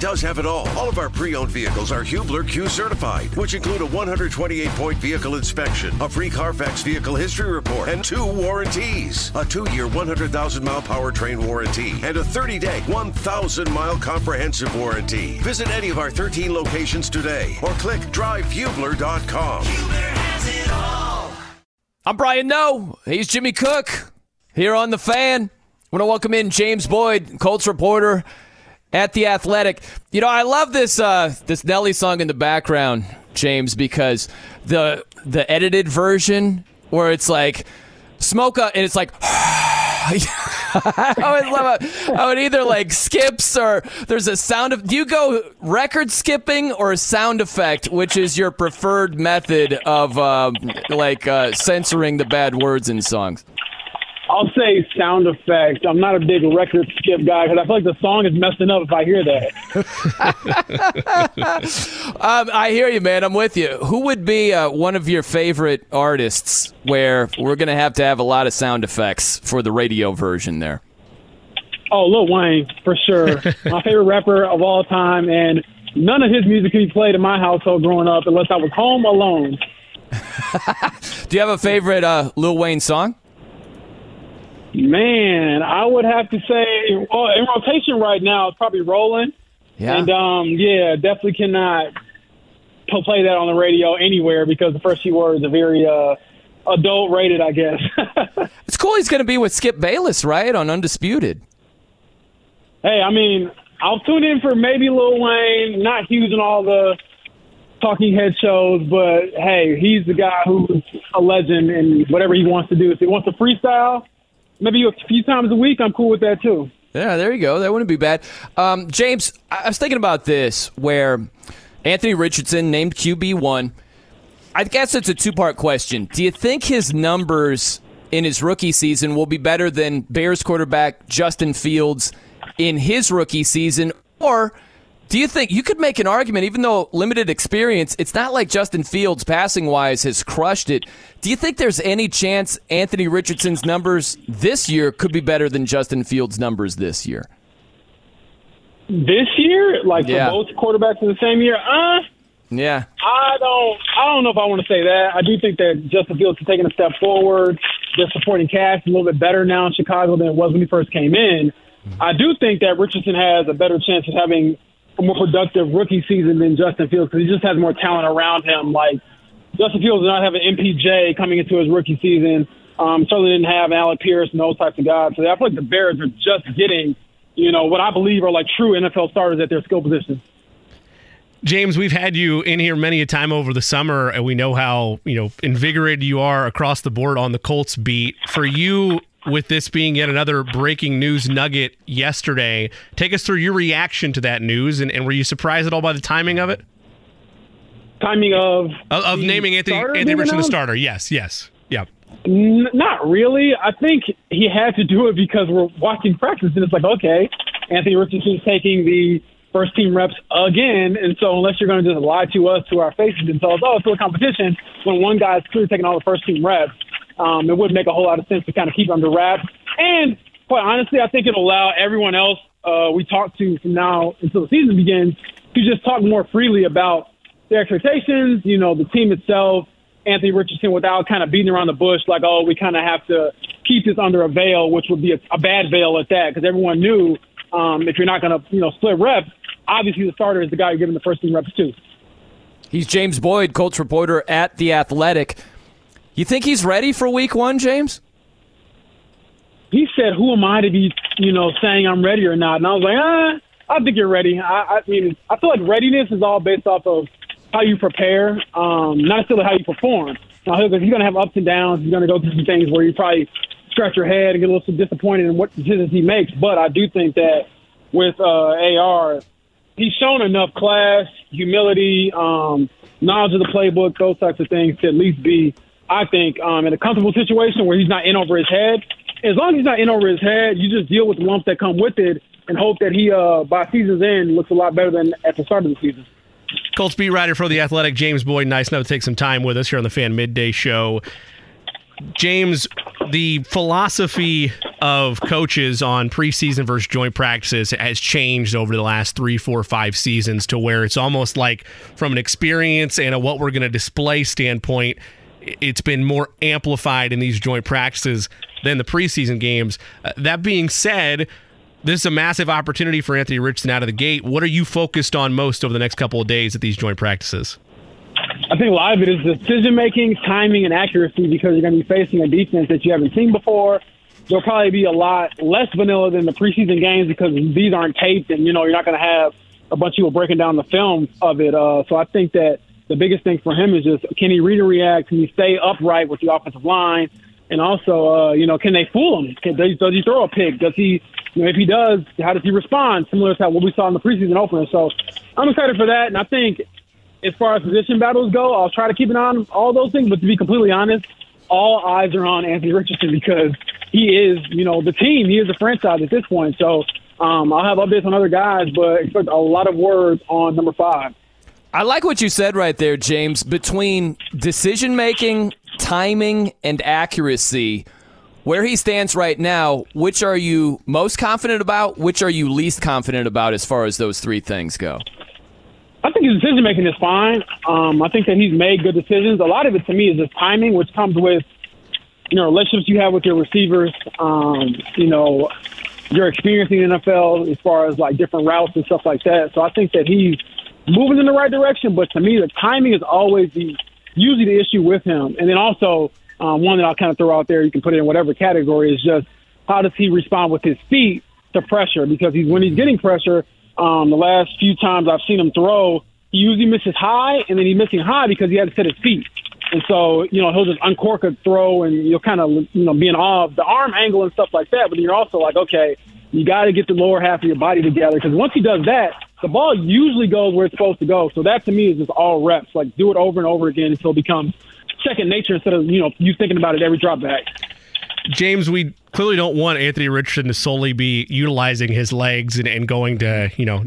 does have it all. All of our pre-owned vehicles are Hubler Q certified, which include a 128-point vehicle inspection, a free Carfax vehicle history report, and two warranties. A two-year 100,000-mile powertrain warranty and a 30-day 1,000-mile comprehensive warranty. Visit any of our 13 locations today or click drivehubler.com. I'm Brian Noe. He's Jimmy Cook here on the fan. I want to welcome in James Boyd, Colts reporter at the Athletic. You know, I love this uh, this Nelly song in the background, James, because the the edited version where it's like smoke up and it's like. I would love it either like skips or there's a sound of. Do you go record skipping or sound effect, which is your preferred method of uh, like uh, censoring the bad words in songs? I'll say sound effects. I'm not a big record skip guy because I feel like the song is messing up if I hear that. um, I hear you, man. I'm with you. Who would be uh, one of your favorite artists where we're going to have to have a lot of sound effects for the radio version there? Oh, Lil Wayne, for sure. my favorite rapper of all time. And none of his music could be played in my household growing up unless I was home alone. Do you have a favorite uh, Lil Wayne song? Man, I would have to say, well, in rotation right now, it's probably rolling. Yeah. And um, yeah, definitely cannot play that on the radio anywhere because the first few words are very uh, adult rated, I guess. it's cool. He's going to be with Skip Bayless, right, on Undisputed. Hey, I mean, I'll tune in for maybe Lil Wayne. Not huge in all the talking head shows, but hey, he's the guy who's a legend and whatever he wants to do. If he wants to freestyle maybe a few times a week, I'm cool with that too. Yeah, there you go. That wouldn't be bad. Um, James, I was thinking about this where Anthony Richardson named QB1. I guess it's a two part question. Do you think his numbers in his rookie season will be better than Bears quarterback Justin Fields in his rookie season? Or do you think you could make an argument, even though limited experience, it's not like Justin Fields passing wise has crushed it. Do you think there's any chance Anthony Richardson's numbers this year could be better than Justin Fields' numbers this year? This year, like yeah. for both quarterbacks in the same year, uh, yeah. I don't. I don't know if I want to say that. I do think that Justin Fields is taking a step forward. Their supporting cast a little bit better now in Chicago than it was when he first came in. Mm-hmm. I do think that Richardson has a better chance of having a more productive rookie season than Justin Fields because he just has more talent around him. Like Justin Fields did not have an MPJ coming into his rookie season. Um, certainly didn't have Alec Pierce and those types of guys. So I feel like the Bears are just getting, you know, what I believe are like true NFL starters at their skill positions. James, we've had you in here many a time over the summer, and we know how you know invigorated you are across the board on the Colts beat. For you, with this being yet another breaking news nugget yesterday. Take us through your reaction to that news, and, and were you surprised at all by the timing of it? Timing of of, of naming Anthony Anthony Richardson the starter. Yes, yes, yeah. N- not really. I think he had to do it because we're watching practice, and it's like, okay, Anthony Richardson's taking the first team reps again, and so unless you're going to just lie to us to our faces and tell us, oh, it's still a competition, when one guy's clearly taking all the first team reps, um, it would make a whole lot of sense to kind of keep under wraps. And quite honestly, I think it'll allow everyone else uh, we talk to from now until the season begins to just talk more freely about their expectations, you know, the team itself, Anthony Richardson, without kind of beating around the bush like, oh, we kind of have to keep this under a veil, which would be a, a bad veil at that, because everyone knew um, if you're not going to, you know, split reps, obviously the starter is the guy you're giving the first team reps to. He's James Boyd, Colts reporter at The Athletic. You think he's ready for week one, James? He said, Who am I to be, you know, saying I'm ready or not? And I was like, ah, I think you're ready. I, I mean, I feel like readiness is all based off of how you prepare, um, not necessarily how you perform. Now, he's going to have ups and downs. He's going to go through some things where you probably scratch your head and get a little disappointed in what decisions he makes. But I do think that with uh, AR, he's shown enough class, humility, um, knowledge of the playbook, those types of things to at least be I think, um, in a comfortable situation where he's not in over his head. As long as he's not in over his head, you just deal with the lumps that come with it and hope that he, uh, by season's end, looks a lot better than at the start of the season. Colts beat writer for the Athletic, James Boyd. Nice enough to take some time with us here on the Fan Midday Show. James, the philosophy of coaches on preseason versus joint practices has changed over the last three, four, five seasons to where it's almost like from an experience and a what we're going to display standpoint, it's been more amplified in these joint practices than the preseason games. Uh, that being said, this is a massive opportunity for Anthony Richardson out of the gate. What are you focused on most over the next couple of days at these joint practices? I think a lot of it is decision making, timing, and accuracy because you're going to be facing a defense that you haven't seen before. There'll probably be a lot less vanilla than the preseason games because these aren't taped, and you know you're not going to have a bunch of people breaking down the film of it. Uh, so I think that the biggest thing for him is just can he read and react? Can he stay upright with the offensive line? And also, uh, you know, can they fool him? Can, does, does he throw a pick? Does he, you know, if he does, how does he respond? Similar to what we saw in the preseason opener. So I'm excited for that. And I think as far as position battles go, I'll try to keep an eye on all those things. But to be completely honest, all eyes are on Anthony Richardson because he is, you know, the team. He is the franchise at this point. So um, I'll have updates on other guys, but expect a lot of words on number five. I like what you said right there, James. Between decision making, timing, and accuracy, where he stands right now, which are you most confident about? Which are you least confident about as far as those three things go? I think his decision making is fine. Um, I think that he's made good decisions. A lot of it to me is just timing, which comes with you know relationships you have with your receivers. Um, you know your experience in the NFL as far as like different routes and stuff like that. So I think that he's moving in the right direction. But to me, the timing is always the usually the issue with him. And then also um, one that I'll kind of throw out there, you can put it in whatever category, is just how does he respond with his feet to pressure? Because he's when he's getting pressure, um, the last few times I've seen him throw, he usually misses high, and then he's missing high because he had to set his feet. And so, you know, he'll just uncork a throw and you'll kind of, you know, be in awe of the arm angle and stuff like that. But you're also like, okay, you got to get the lower half of your body together because once he does that, the ball usually goes where it's supposed to go. So that to me is just all reps. Like do it over and over again until it becomes second nature instead of you know you thinking about it every drop back. James, we clearly don't want Anthony Richardson to solely be utilizing his legs and, and going to you know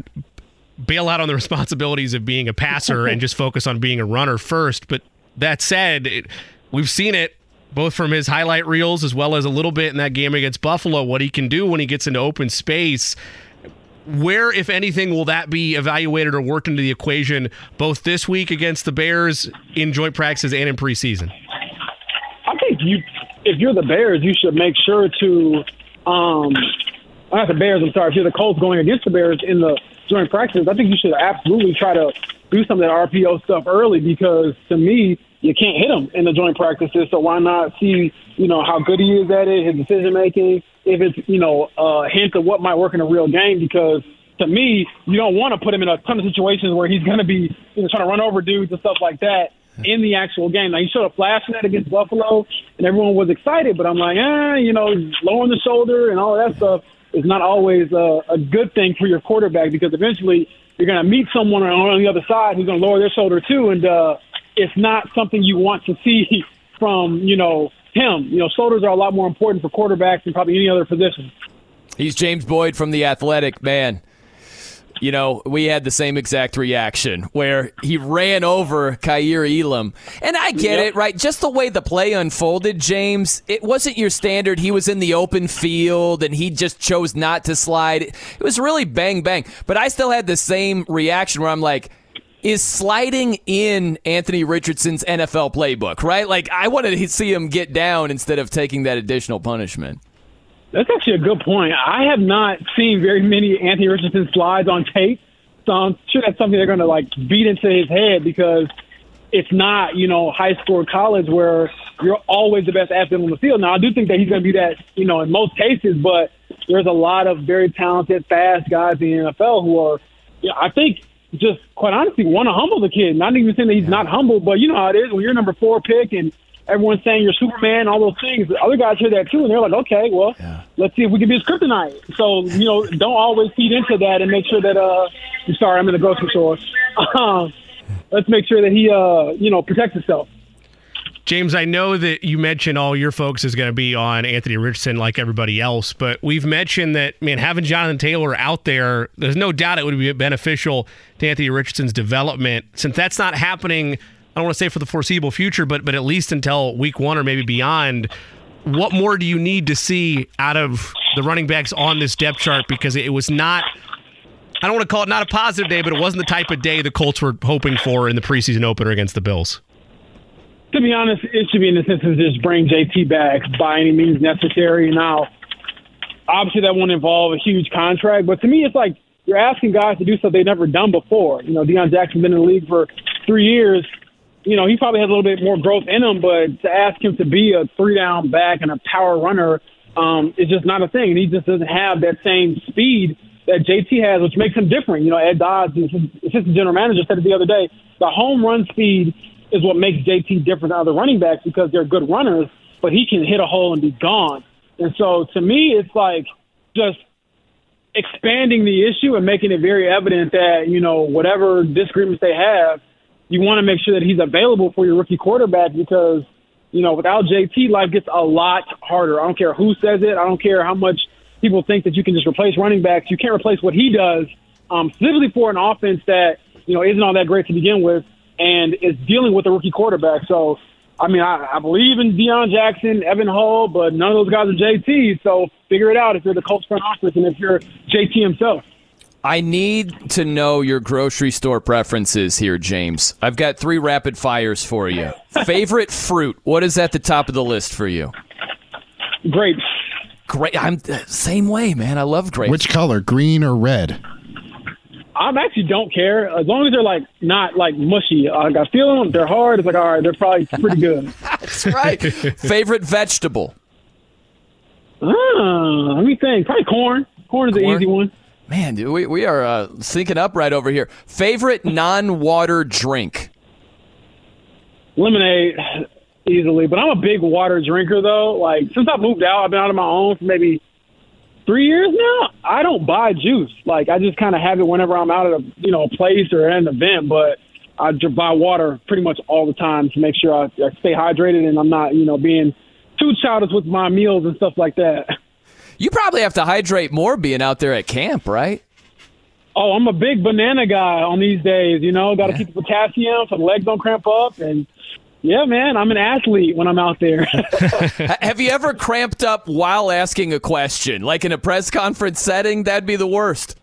bail out on the responsibilities of being a passer and just focus on being a runner first. But that said, it, we've seen it both from his highlight reels as well as a little bit in that game against Buffalo, what he can do when he gets into open space. Where, if anything, will that be evaluated or worked into the equation both this week against the Bears in joint practices and in preseason? I think you, if you're the Bears, you should make sure to, um, not the Bears. I'm sorry. If you're the Colts going against the Bears in the joint practices, I think you should absolutely try to do some of that RPO stuff early because to me, you can't hit him in the joint practices. So why not see, you know, how good he is at it, his decision making, if it's, you know, a hint of what might work in a real game because to me, you don't want to put him in a ton of situations where he's going to be, you know, trying to run over dudes and stuff like that in the actual game. Now, he showed a flash in that against Buffalo, and everyone was excited, but I'm like, eh, you know, lowering the shoulder and all that stuff is not always a, a good thing for your quarterback because eventually you're going to meet someone on the other side who's going to lower their shoulder too, and uh, it's not something you want to see from, you know, him. You know, shoulders are a lot more important for quarterbacks than probably any other position. He's James Boyd from The Athletic. Man, you know, we had the same exact reaction where he ran over Kaiir Elam. And I get yep. it, right? Just the way the play unfolded, James, it wasn't your standard. He was in the open field and he just chose not to slide. It was really bang, bang. But I still had the same reaction where I'm like, is sliding in Anthony Richardson's NFL playbook, right? Like, I wanted to see him get down instead of taking that additional punishment. That's actually a good point. I have not seen very many Anthony Richardson slides on tape, so I'm sure that's something they're going to like beat into his head because it's not, you know, high school college where you're always the best athlete on the field. Now, I do think that he's going to be that, you know, in most cases, but there's a lot of very talented, fast guys in the NFL who are, you know, I think just quite honestly want to humble the kid. Not even saying that he's not humble, but you know how it is when you're number four pick and everyone's saying you're Superman, all those things. The other guys hear that too, and they're like, okay, well, yeah. let's see if we can be his kryptonite. So you know, don't always feed into that and make sure that. uh I'm sorry, I'm in the grocery store. Um, let's make sure that he, uh, you know, protects himself. James, I know that you mentioned all your folks is going to be on Anthony Richardson like everybody else, but we've mentioned that, man, having Jonathan Taylor out there, there's no doubt it would be beneficial to Anthony Richardson's development. Since that's not happening, I don't want to say for the foreseeable future, but but at least until week one or maybe beyond, what more do you need to see out of the running backs on this depth chart? Because it was not. I don't want to call it not a positive day, but it wasn't the type of day the Colts were hoping for in the preseason opener against the Bills. To be honest, it should be in the sense of just bring JT back by any means necessary. Now, obviously, that won't involve a huge contract, but to me, it's like you're asking guys to do something they've never done before. You know, Deon Jackson's been in the league for three years. You know, he probably has a little bit more growth in him, but to ask him to be a three down back and a power runner um, is just not a thing. And he just doesn't have that same speed that JT has, which makes him different. You know, Ed Dodds, assistant general manager, said it the other day. The home run speed is what makes JT different than other running backs because they're good runners, but he can hit a hole and be gone. And so to me, it's like just expanding the issue and making it very evident that, you know, whatever disagreements they have, you want to make sure that he's available for your rookie quarterback because, you know, without JT, life gets a lot harder. I don't care who says it. I don't care how much people think that you can just replace running backs. You can't replace what he does, um, specifically for an offense that, you know, isn't all that great to begin with and is dealing with a rookie quarterback. So I mean, I, I believe in Deon Jackson, Evan Hull, but none of those guys are JT. So figure it out if you're the Colts front office and if you're JT himself. I need to know your grocery store preferences here, James. I've got three rapid fires for you. Favorite fruit? What is at the top of the list for you? Grapes. Great. I'm uh, same way, man. I love grapes. Which color, green or red? I actually don't care as long as they're like not like mushy. I feel them. They're hard. It's like all right, they're probably pretty good. That's right. Favorite vegetable? Ah, let me think. Probably corn. Corn is corn? an easy one. Man, dude, we we are uh, syncing up right over here. Favorite non-water drink? Lemonade, easily. But I'm a big water drinker though. Like since I moved out, I've been out on my own for maybe three years now, I don't buy juice. Like I just kind of have it whenever I'm out at a you know a place or at an event. But I buy water pretty much all the time to make sure I, I stay hydrated and I'm not you know being too childish with my meals and stuff like that. You probably have to hydrate more being out there at camp, right? Oh, I'm a big banana guy on these days. You know, got to yeah. keep the potassium so the legs don't cramp up and yeah, man, I'm an athlete when I'm out there. Have you ever cramped up while asking a question, like in a press conference setting? That'd be the worst.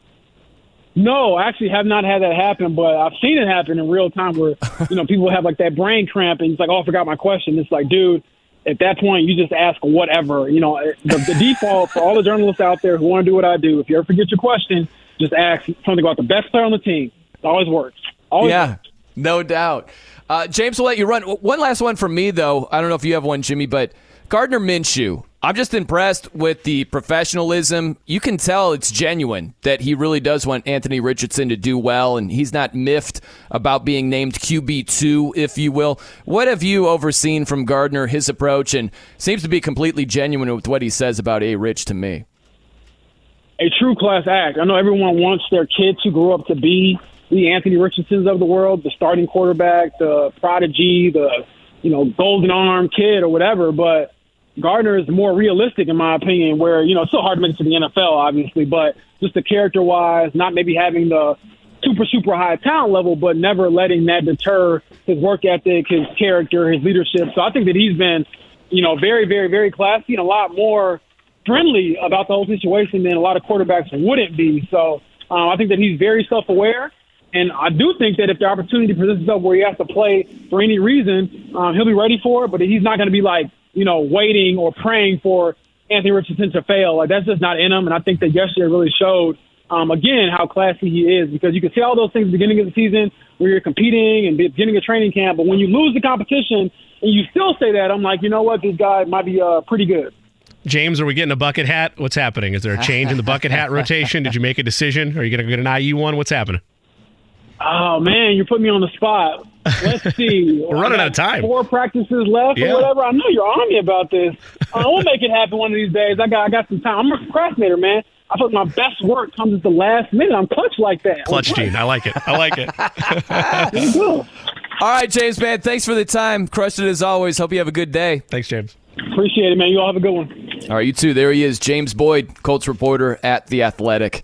No, I actually have not had that happen, but I've seen it happen in real time where, you know, people have like that brain cramp and it's like, oh, I forgot my question. It's like, dude, at that point, you just ask whatever. You know, eh, the, the default for all the journalists out there who want to do what I do, if you ever forget your question, just ask something about the best player on the team. It always works. Always yeah, works. no doubt. Uh, James will let you run. One last one from me, though. I don't know if you have one, Jimmy, but Gardner Minshew. I'm just impressed with the professionalism. You can tell it's genuine that he really does want Anthony Richardson to do well, and he's not miffed about being named QB2, if you will. What have you overseen from Gardner, his approach, and seems to be completely genuine with what he says about A. Rich to me? A true class act. I know everyone wants their kid to grow up to be the Anthony Richardsons of the world, the starting quarterback, the prodigy, the you know golden arm kid or whatever. But Gardner is more realistic in my opinion. Where you know it's so hard to make it to the NFL, obviously, but just the character wise, not maybe having the super super high talent level, but never letting that deter his work ethic, his character, his leadership. So I think that he's been you know very very very classy and a lot more friendly about the whole situation than a lot of quarterbacks wouldn't be. So um, I think that he's very self aware. And I do think that if the opportunity presents itself where he has to play for any reason, um, he'll be ready for it. But he's not going to be like, you know, waiting or praying for Anthony Richardson to fail. Like that's just not in him. And I think that yesterday really showed, um, again, how classy he is because you can say all those things at the beginning of the season where you're competing and beginning of training camp. But when you lose the competition and you still say that, I'm like, you know what, this guy might be uh, pretty good. James, are we getting a bucket hat? What's happening? Is there a change in the bucket hat rotation? Did you make a decision? Are you going to get an IU one? What's happening? Oh man, you put me on the spot. Let's see. We're running out of time. Four practices left yeah. or whatever. I know you're on me about this. Uh, we'll make it happen one of these days. I got I got some time. I'm a procrastinator, man. I thought my best work comes at the last minute. I'm clutch like that. Clutch Gene. I like it. I like it. All right, James, man. Thanks for the time. Crushed it as always. Hope you have a good day. Thanks, James. Appreciate it, man. You all have a good one. All right, you too. There he is, James Boyd, Colts reporter at The Athletic.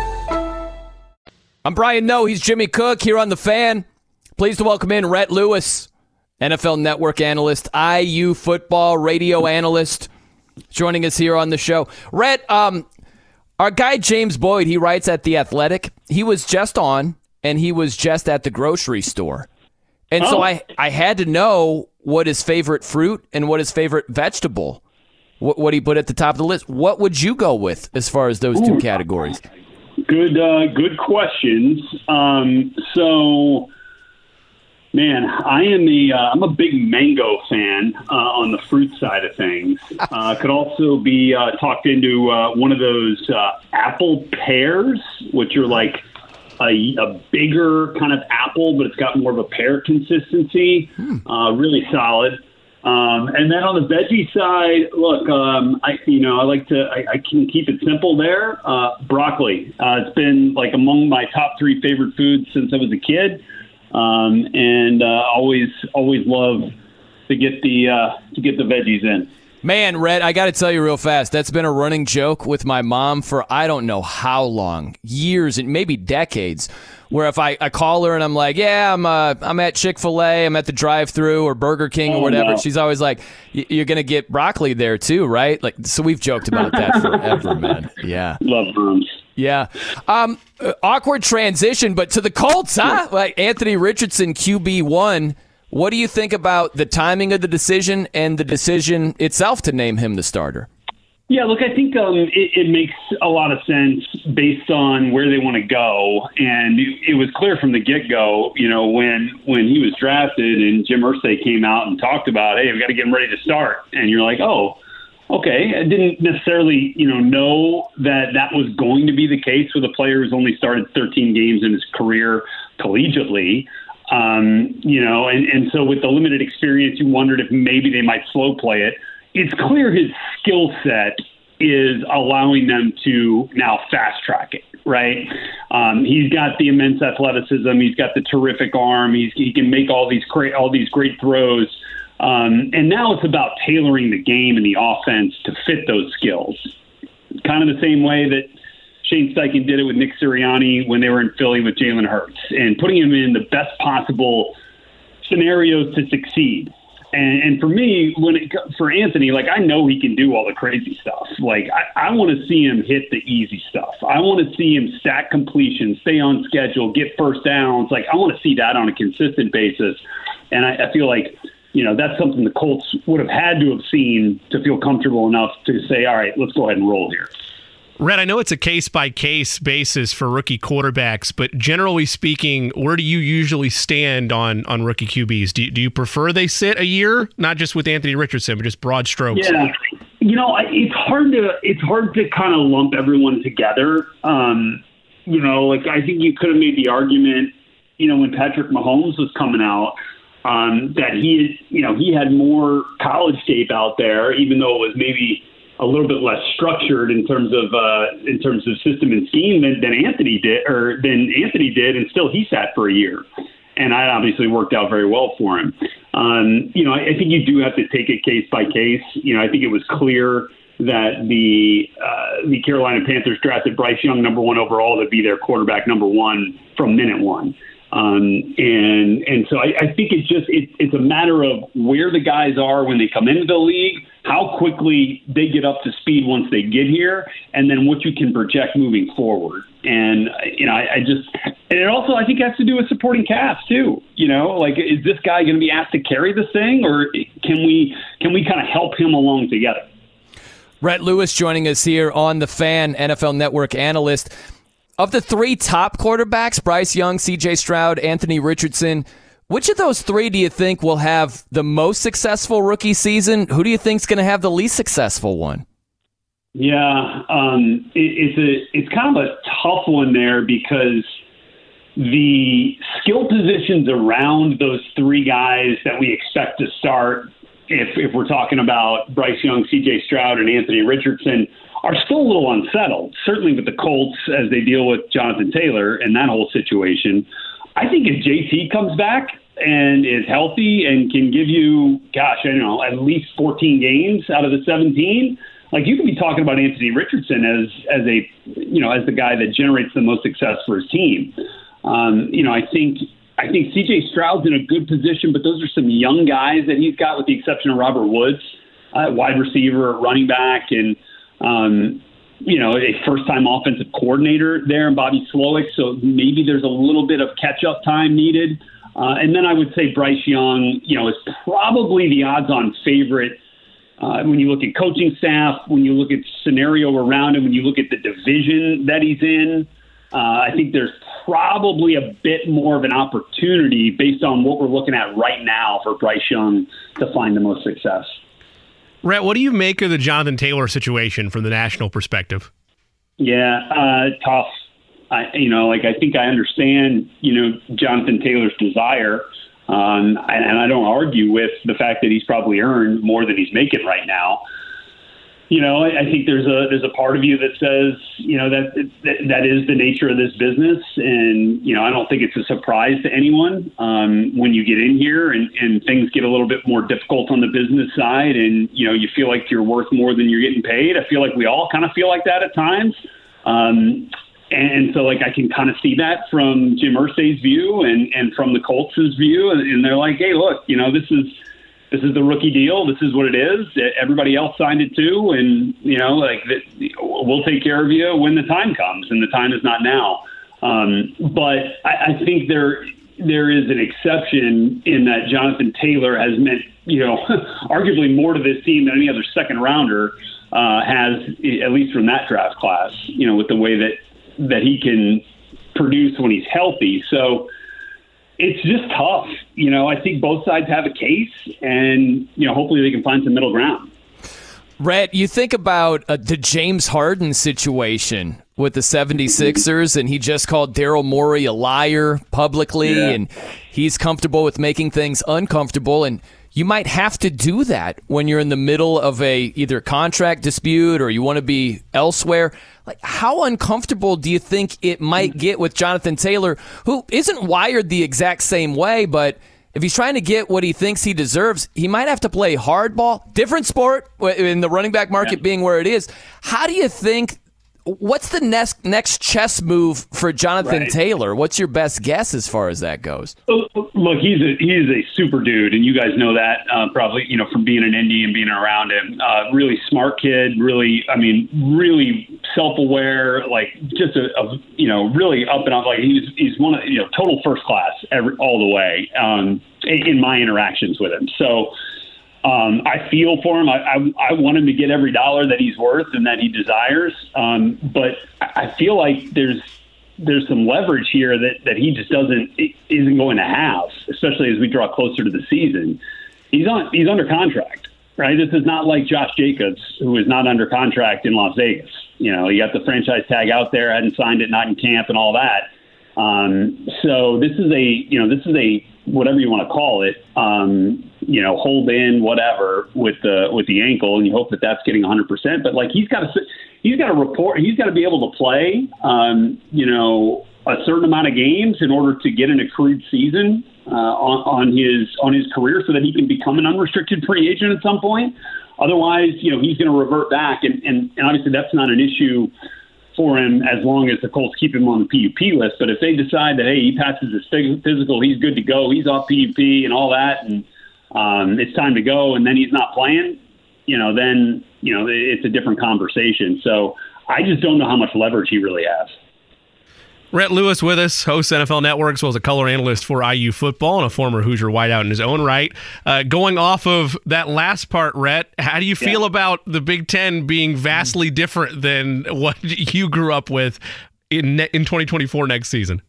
I'm Brian Noe. He's Jimmy Cook here on The Fan. Pleased to welcome in Rhett Lewis, NFL Network analyst, IU football radio analyst, joining us here on the show. Rhett, um, our guy James Boyd, he writes at The Athletic. He was just on, and he was just at the grocery store. And so Oh. I, I had to know what his favorite fruit and what his favorite vegetable, what, what he put at the top of the list. What would you go with as far as those two categories? Good, uh, good questions. Um, so, man, I am the uh, I'm a big mango fan uh, on the fruit side of things. Uh, could also be uh, talked into uh, one of those uh, apple pears, which are like a, a bigger kind of apple, but it's got more of a pear consistency. Uh, really solid. Um, and then on the veggie side, look, um, I you know I like to I, I can keep it simple there. Uh, broccoli. Uh, it's been like among my top three favorite foods since I was a kid, um, and uh, always always love to get the uh, to get the veggies in. Man, Rhett, I got to tell you real fast. That's been a running joke with my mom for I don't know how long, years and maybe decades. Where if I, I call her and I'm like, yeah, I'm uh, I'm at Chick Fil A, I'm at the drive-through or Burger King or Oh, whatever. no. She's always like, you're gonna get broccoli there too, right? Like, so we've joked about that forever, man. Yeah, Love worms. yeah. Um, awkward transition, but to the Colts, huh? Like Anthony Richardson, QB one. What do you think about the timing of the decision and the decision itself to name him the starter? Yeah, look, I think um, it, it makes a lot of sense based on where they want to go, and it, it was clear from the get go. You know, when when he was drafted and Jim Irsay came out and talked about, hey, we've got to get him ready to start, and you're like, oh, okay. I didn't necessarily, you know, know that that was going to be the case with a player who's only started 13 games in his career collegiately. Um, you know, and, and so with the limited experience, you wondered if maybe they might slow play it. It's clear his skill set is allowing them to now fast track it, right? Um, he's got the immense athleticism. He's got the terrific arm. He's, he can make all these great all these great throws. Um, and now it's about tailoring the game and the offense to fit those skills. Kind of the same way that Shane Steichen did it with Nick Sirianni when they were in Philly with Jalen Hurts and putting him in the best possible scenarios to succeed. And, and for me, when it for Anthony, like I know he can do all the crazy stuff. Like I, I want to see him hit the easy stuff. I want to see him stack completion, stay on schedule, get first downs. Like I want to see that on a consistent basis. And I, I feel like you know that's something the Colts would have had to have seen to feel comfortable enough to say, all right, let's go ahead and roll here. Rhett, I know it's a case by case basis for rookie quarterbacks, but generally speaking, where do you usually stand on on rookie QBs? Do you, do you prefer they sit a year, not just with Anthony Richardson, but just broad strokes? Yeah, you know, it's hard to it's hard to kind of lump everyone together. Um, you know, like I think you could have made the argument, you know, when Patrick Mahomes was coming out, um, that he, you know, he had more college tape out there, even though it was maybe a little bit less structured in terms of uh, in terms of system and scheme than, than Anthony did, or than Anthony did, and still he sat for a year, and that obviously worked out very well for him. Um, you know, I, I think you do have to take it case by case. You know, I think it was clear that the uh, the Carolina Panthers drafted Bryce Young number one overall to be their quarterback number one from minute one. Um, and and so I, I think it's just it, it's a matter of where the guys are when they come into the league, how quickly they get up to speed once they get here, and then what you can project moving forward. And you know, I, I just and it also I think has to do with supporting cast too. You know, like is this guy going to be asked to carry this thing, or can we can we kind of help him along together? Rhett Lewis joining us here on the Fan NFL Network analyst. Of the three top quarterbacks, Bryce Young, C.J. Stroud, Anthony Richardson, which of those three do you think will have the most successful rookie season? Who do you think is going to have the least successful one? Yeah, um, it, it's a it's kind of a tough one there because the skill positions around those three guys that we expect to start, if if we're talking about Bryce Young, C.J. Stroud, and Anthony Richardson, are still a little unsettled. Certainly with the Colts as they deal with Jonathan Taylor and that whole situation. I think if JT comes back and is healthy and can give you, gosh, I don't know, at least 14 games out of the 17 like you could be talking about Anthony Richardson as as a you know as the guy that generates the most success for his team. Um, you know, I think I think C.J. Stroud's in a good position, but those are some young guys that he's got, with the exception of Robert Woods, uh, wide receiver, running back, and um, you know a first-time offensive coordinator there, and Bobby Slowik. So maybe there's a little bit of catch-up time needed. Uh, and then I would say Bryce Young, you know, is probably the odds-on favorite uh, when you look at coaching staff, when you look at scenario around him, when you look at the division that he's in, uh, I think there's probably a bit more of an opportunity based on what we're looking at right now for Bryce Young to find the most success. Rhett, what do you make of the Jonathan Taylor situation from the national perspective? Yeah, uh, tough. I, you know, like I think I understand, you know, Jonathan Taylor's desire um, and, and I don't argue with the fact that he's probably earned more than he's making right now. You know, I, I think there's a there's a part of you that says, you know, that, that that is the nature of this business, and you know, I don't think it's a surprise to anyone um, when you get in here and, and things get a little bit more difficult on the business side, and you know, you feel like you're worth more than you're getting paid. I feel like we all kind of feel like that at times. Um, and so, like, I can kind of see that from Jim Irsay's view and, and from the Colts' view. And they're like, hey, look, you know, this is this is the rookie deal. This is what it is. Everybody else signed it too. And, you know, like, we'll take care of you when the time comes. And the time is not now. Um, but I, I think there there is an exception in that Jonathan Taylor has meant, you know, arguably more to this team than any other second rounder uh, has, at least from that draft class, you know, with the way that that he can produce when he's healthy. So it's just tough. You know, I think both sides have a case, and you know, hopefully they can find some middle ground. Rhett, you think about uh, the James Harden situation with the 76ers, and he just called Daryl Morey a liar publicly, yeah. and he's comfortable with making things uncomfortable. And you might have to do that when you're in the middle of a either contract dispute or you want to be elsewhere. Like how uncomfortable do you think it might get with Jonathan Taylor, who isn't wired the exact same way, but if he's trying to get what he thinks he deserves, he might have to play hardball. Different sport in the running back market yeah. being where it is. How do you think what's the next next chess move for Jonathan right. Taylor? What's your best guess as far as that goes? Look, he's a he's a super dude, and you guys know that uh, probably you know from being an Indy and being around him. Uh, really smart kid, really I mean really self aware, like just a, a, you know really up and up. Like he's he's one of you know total first class every all the way um, in, in my interactions with him. So um, I feel for him. I, I, I want him to get every dollar that he's worth and that he desires. Um, but I feel like there's there's some leverage here that, that he just doesn't isn't going to have, especially as we draw closer to the season. He's on he's under contract, right? This is not like Josh Jacobs, who is not under contract in Las Vegas. You know, he got the franchise tag out there, hadn't signed it, not in camp, and all that. Um, so this is a you know this is a whatever you want to call it, um, you know, hold in whatever with the with the ankle, and you hope that that's getting 100. percent But like he's got to he's got to report, he's got to be able to play, um, you know, a certain amount of games in order to get an accrued season uh, on, on his on his career, so that he can become an unrestricted free agent at some point. Otherwise, you know, he's going to revert back, and, and and obviously that's not an issue for him as long as the Colts keep him on the PUP list. But if they decide that hey, he passes his physical, he's good to go, he's off PUP and all that, and um, it's time to go, and then he's not playing, you know, then you know it's a different conversation. So I just don't know how much leverage he really has. Rhett Lewis with us, host NFL Network, as well as a color analyst for IU football and a former Hoosier wideout in his own right. Uh, going off of that last part, Rhett, how do you feel about the Big Ten being vastly different than what you grew up with? in in 2024 next season?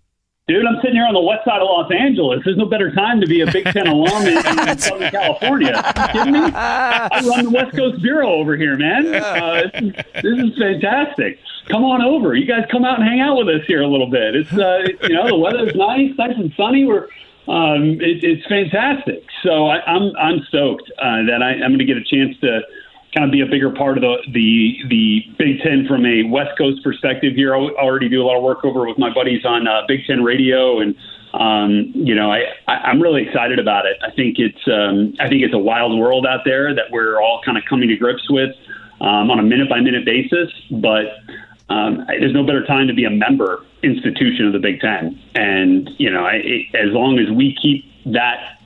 Dude, I'm sitting here on the west side of Los Angeles. There's no better time to be a Big Ten alum in, in Southern California. Kidding me? I run the West Coast Bureau over here, man. Uh, this, is, this is fantastic. Come on over. You guys come out and hang out with us here a little bit. It's uh, you know the weather's nice, nice and sunny. We're um, it, it's fantastic. So I, I'm I'm stoked uh, that I, I'm going to get a chance to kind of be a bigger part of the the the Big Ten from a West Coast perspective here. I already do a lot of work over with my buddies on uh, Big Ten Radio, and um, you know I, I I'm really excited about it. I think it's um, I think it's a wild world out there that we're all kind of coming to grips with um, on a minute by minute basis, but. Um, there's no better time to be a member institution of the Big Ten, and you know, I, it, as long as we keep that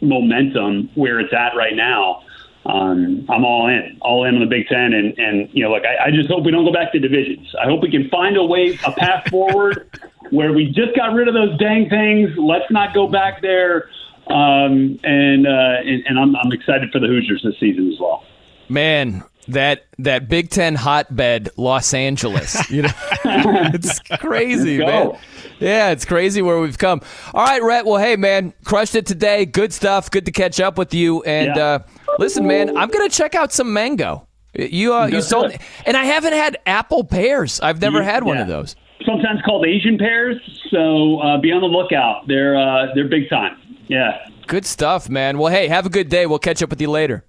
momentum where it's at right now, um, I'm all in, all in on the Big Ten, and and you know, look, I, I just hope we don't go back to divisions. I hope we can find a way, a path forward, where we just got rid of those dang things. Let's not go back there, um, and, uh, and and I'm I'm excited for the Hoosiers this season as well. Man, that that Big Ten hotbed, Los Angeles. You know, it's crazy, man. Yeah, it's crazy where we've come. All right, Rhett. Well, hey, man, crushed it today. Good stuff. Good to catch up with you. And Yeah. uh, listen, man, I'm gonna check out some mango. You uh, you sold, and I haven't had apple pears. I've never Yeah, had one yeah. of those. Sometimes called Asian pears, so uh, be on the lookout. They're uh, they're big time. Yeah. Good stuff, man. Well, hey, have a good day. We'll catch up with you later.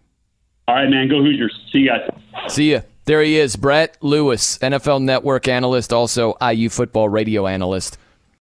All right, man. Go Hoosiers. See you guys. See ya. There he is, Rhett Lewis, NFL Network analyst, also IU football radio analyst.